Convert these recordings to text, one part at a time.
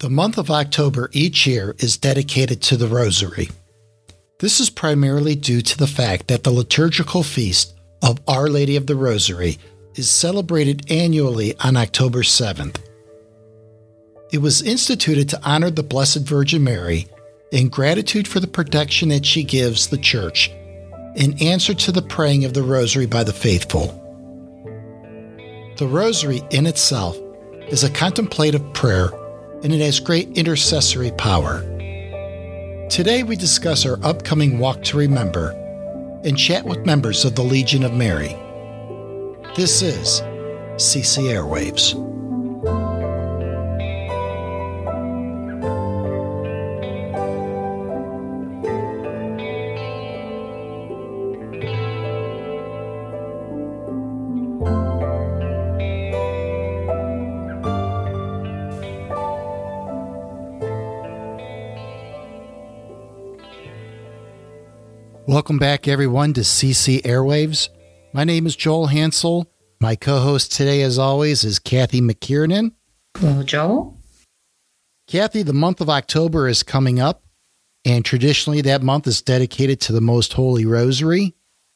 The month of October each year is dedicated to the Rosary. This is primarily due to the fact that the liturgical feast of Our Lady of the Rosary is celebrated annually on October 7th. It was instituted to honor the Blessed Virgin Mary in gratitude for the protection that she gives the Church in answer to the praying of the Rosary by the faithful. The Rosary in itself is a contemplative prayer and it has great intercessory power. Today we discuss our upcoming Walk to Remember and chat with members of the Legion of Mary. This is CC Airwaves. Welcome back, everyone, to CC Airwaves. My name is Joel Hansel. My co host today, as always, is Kathy McKiernan. Hello, Joel. Kathy, the month of October is coming up, and traditionally that month is dedicated to the Most Holy Rosary.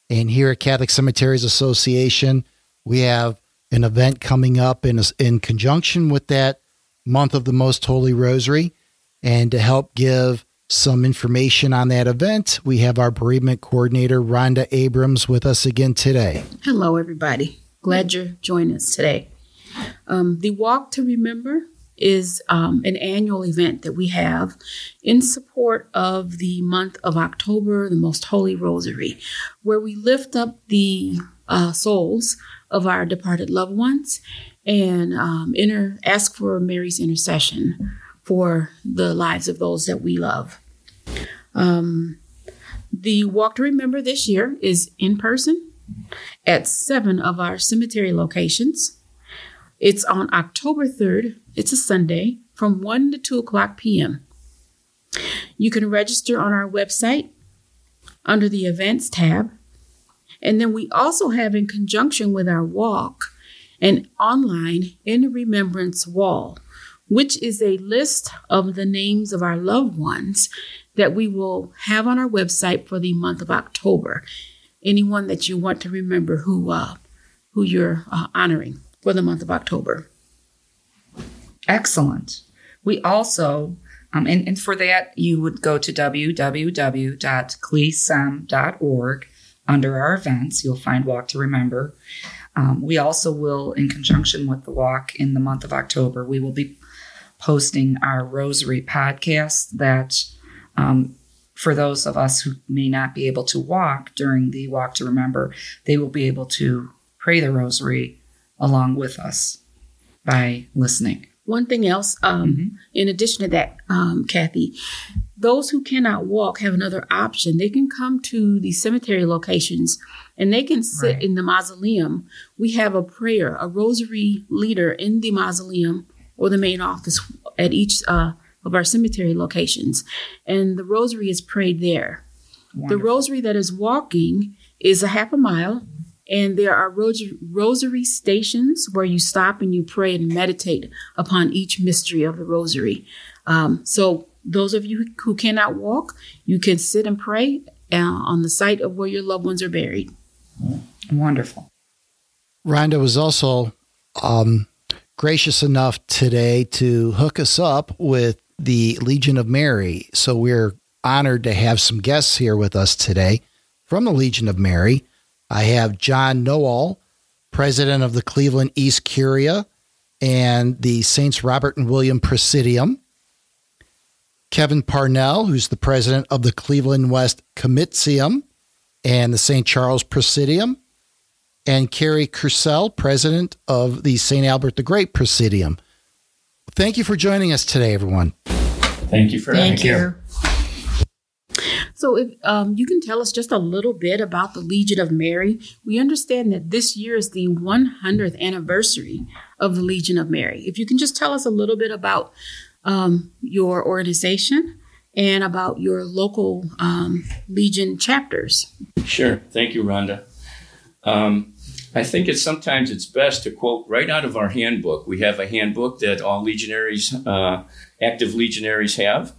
And here at Catholic Cemeteries Association, we have an event coming up in, in conjunction with that month of the Most Holy Rosary. And to help give some information on that event. We have our bereavement coordinator, Rhonda Abrams, with us again today. Hello, everybody. Glad you're joining us today. Um, the Walk to Remember is um, an annual event that we have in support of the month of October, the Most Holy Rosary, where we lift up the uh, souls of our departed loved ones and um, inter- ask for Mary's intercession for the lives of those that we love. Um, the Walk to Remember this year is in person at seven of our cemetery locations. It's on October 3rd. It's a Sunday from 1 to 2 o'clock p.m. You can register on our website under the Events tab. And then we also have, in conjunction with our walk, an online in remembrance wall, which is a list of the names of our loved ones that we will have on our website for the month of October. Anyone that you want to remember who uh, who you're uh, honoring for the month of October. Excellent. We also, um, and, and for that, you would go to www.clecem.org under our events. You'll find Walk to Remember. Um, we also will, in conjunction with the walk in the month of October, we will be posting our Rosary podcast that um, for those of us who may not be able to walk during the Walk to Remember, they will be able to pray the Rosary along with us by listening. One thing else, um, mm-hmm. in addition to that, um, Kathy, those who cannot walk have another option. They can come to the cemetery locations and they can sit right. in the mausoleum. We have a prayer, a rosary leader in the mausoleum or the main office at each uh, of our cemetery locations. And the rosary is prayed there. Wonderful. The rosary that is walking is a half a mile, and there are rosary stations where you stop and you pray and meditate upon each mystery of the rosary. Um, so, those of you who cannot walk, you can sit and pray uh, on the site of where your loved ones are buried. Wonderful. Rhonda was also um, gracious enough today to hook us up with the Legion of Mary. So we're honored to have some guests here with us today from the Legion of Mary. I have John Noel, president of the Cleveland East Curia and the Saints Robert and William Presidium. Kevin Parnell, who's the president of the Cleveland West Comitium and the St. Charles Presidium. And Carrie Cursell, president of the St. Albert the Great Presidium. Thank you for joining us today, everyone. Thank you for Thank having you. So, if um, you can tell us just a little bit about the Legion of Mary, we understand that this year is the 100th anniversary of the Legion of Mary. If you can just tell us a little bit about um, your organization and about your local um, Legion chapters. Sure. Thank you, Rhonda. Um, I think it's sometimes it's best to quote right out of our handbook. We have a handbook that all legionaries, uh, active legionaries have.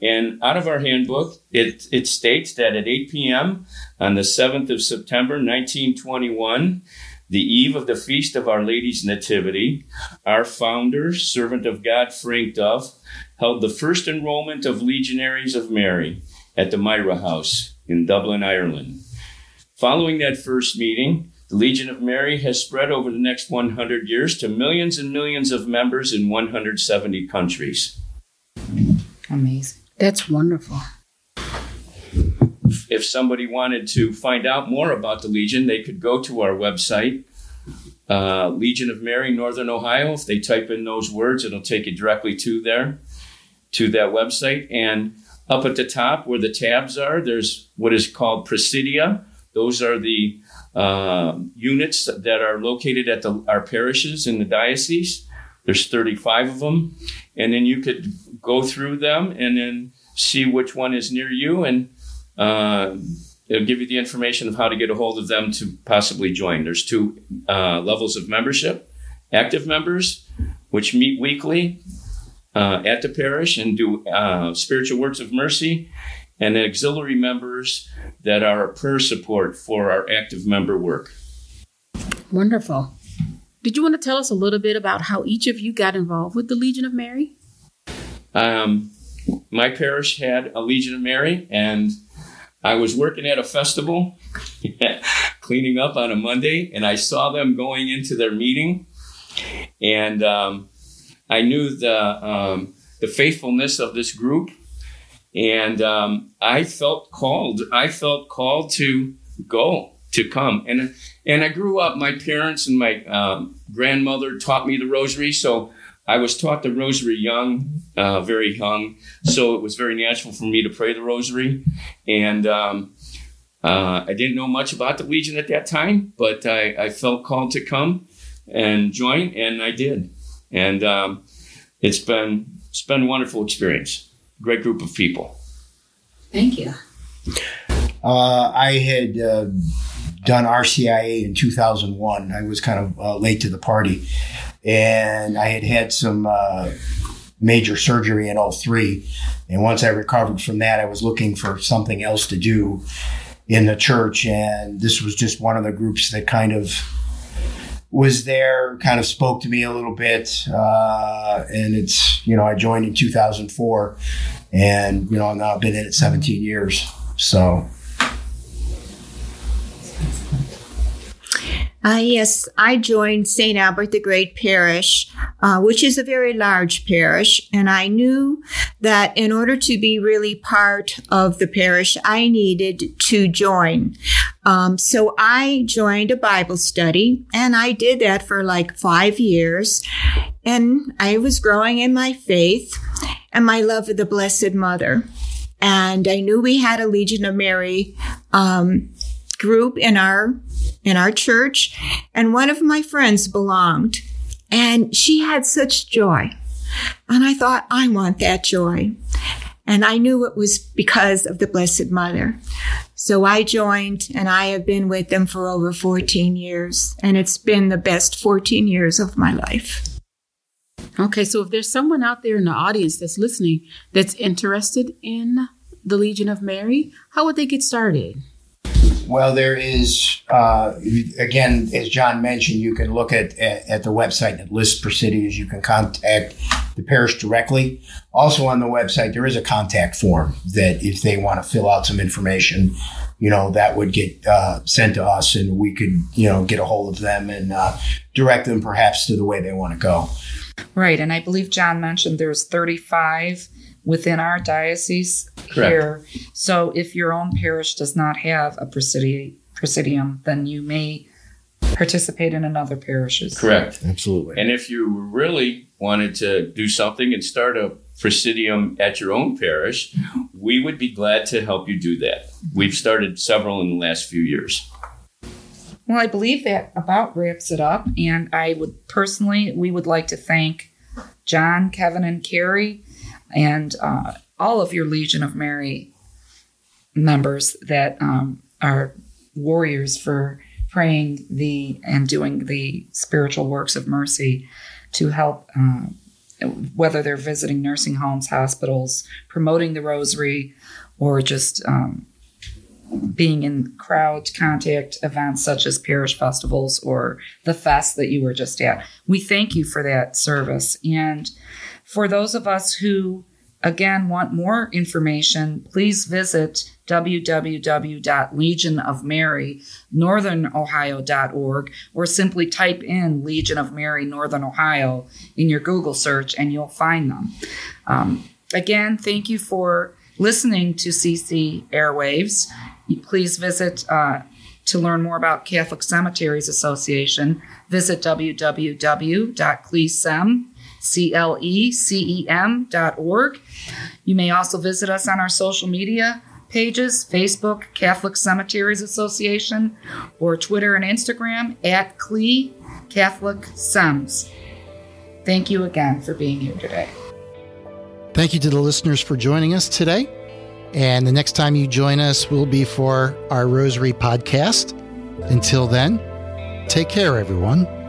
And out of our handbook, it, it states that at 8 p.m. on the 7th of September, 1921, the eve of the feast of Our Lady's Nativity, our founder, servant of God Frank Duff, held the first enrollment of Legionaries of Mary at the Myra House in Dublin, Ireland. Following that first meeting, the Legion of Mary has spread over the next 100 years to millions and millions of members in 170 countries. Amazing. That's wonderful. If somebody wanted to find out more about the Legion, they could go to our website, uh, Legion of Mary, Northern Ohio. If they type in those words, it'll take you directly to there, to that website. And up at the top where the tabs are, there's what is called Presidia. Those are the uh, units that are located at the, our parishes in the diocese. There's 35 of them. And then you could go through them and then see which one is near you. And uh, it'll give you the information of how to get a hold of them to possibly join. There's two uh, levels of membership active members, which meet weekly uh, at the parish and do uh, spiritual works of mercy, and auxiliary members that are a prayer support for our active member work. Wonderful. Did you want to tell us a little bit about how each of you got involved with the Legion of Mary? Um, my parish had a Legion of Mary, and I was working at a festival, cleaning up on a Monday, and I saw them going into their meeting, and um, I knew the um, the faithfulness of this group, and um, I felt called. I felt called to go to come, and and I grew up. My parents and my um, grandmother taught me the rosary, so I was taught the rosary young, uh, very young. So it was very natural for me to pray the rosary, and um, uh, I didn't know much about the Legion at that time, but I, I felt called to come and join, and I did, and um, it's been it's been a wonderful experience. Great group of people. Thank you. Uh, I had uh, done RCIA in 2001. I was kind of uh, late to the party, and I had had some uh, major surgery in 03. And once I recovered from that, I was looking for something else to do in the church, and this was just one of the groups that kind of was there, kind of spoke to me a little bit. Uh, and it's, you know, I joined in 2004 and, you know, now I've been in it 17 years. So. Uh, yes, I joined St. Albert the Great Parish, uh, which is a very large parish. And I knew that in order to be really part of the parish, I needed to join. Um, so I joined a Bible study and I did that for like five years. And I was growing in my faith and my love of the Blessed Mother. And I knew we had a Legion of Mary, um, group in our in our church, and one of my friends belonged, and she had such joy. And I thought, I want that joy. And I knew it was because of the Blessed Mother. So I joined and I have been with them for over 14 years. And it's been the best 14 years of my life. Okay, so if there's someone out there in the audience that's listening that's interested in the Legion of Mary, how would they get started? Well, there is, uh, again, as John mentioned, you can look at, at, at the website that lists Presidias. You can contact the parish directly. Also on the website, there is a contact form that if they want to fill out some information, you know, that would get uh, sent to us and we could, you know, get a hold of them and uh, direct them perhaps to the way they want to go. Right. And I believe John mentioned there's 35 within our diocese Correct. here. So if your own parish does not have a presidi- presidium, then you may participate in another parish's. Correct. Absolutely. And if you really wanted to do something and start a presidium at your own parish, we would be glad to help you do that. We've started several in the last few years. Well, I believe that about wraps it up. And I would personally, we would like to thank John, Kevin, and Carrie, and uh, all of your Legion of Mary members that um, are warriors for praying the and doing the spiritual works of mercy to help. Uh, whether they're visiting nursing homes, hospitals, promoting the rosary, or just um, being in crowd contact events such as parish festivals or the fest that you were just at. We thank you for that service. And for those of us who, again, want more information, please visit www.legionofmarynorthernohio.org or simply type in Legion of Mary Northern Ohio in your Google search and you'll find them. Um, again, thank you for listening to CC Airwaves. Please visit uh, to learn more about Catholic Cemeteries Association. Visit www.clecem.org. You may also visit us on our social media pages Facebook, Catholic Cemeteries Association, or Twitter and Instagram at CLE Catholic Sems. Thank you again for being here today. Thank you to the listeners for joining us today. And the next time you join us will be for our Rosary podcast. Until then, take care, everyone.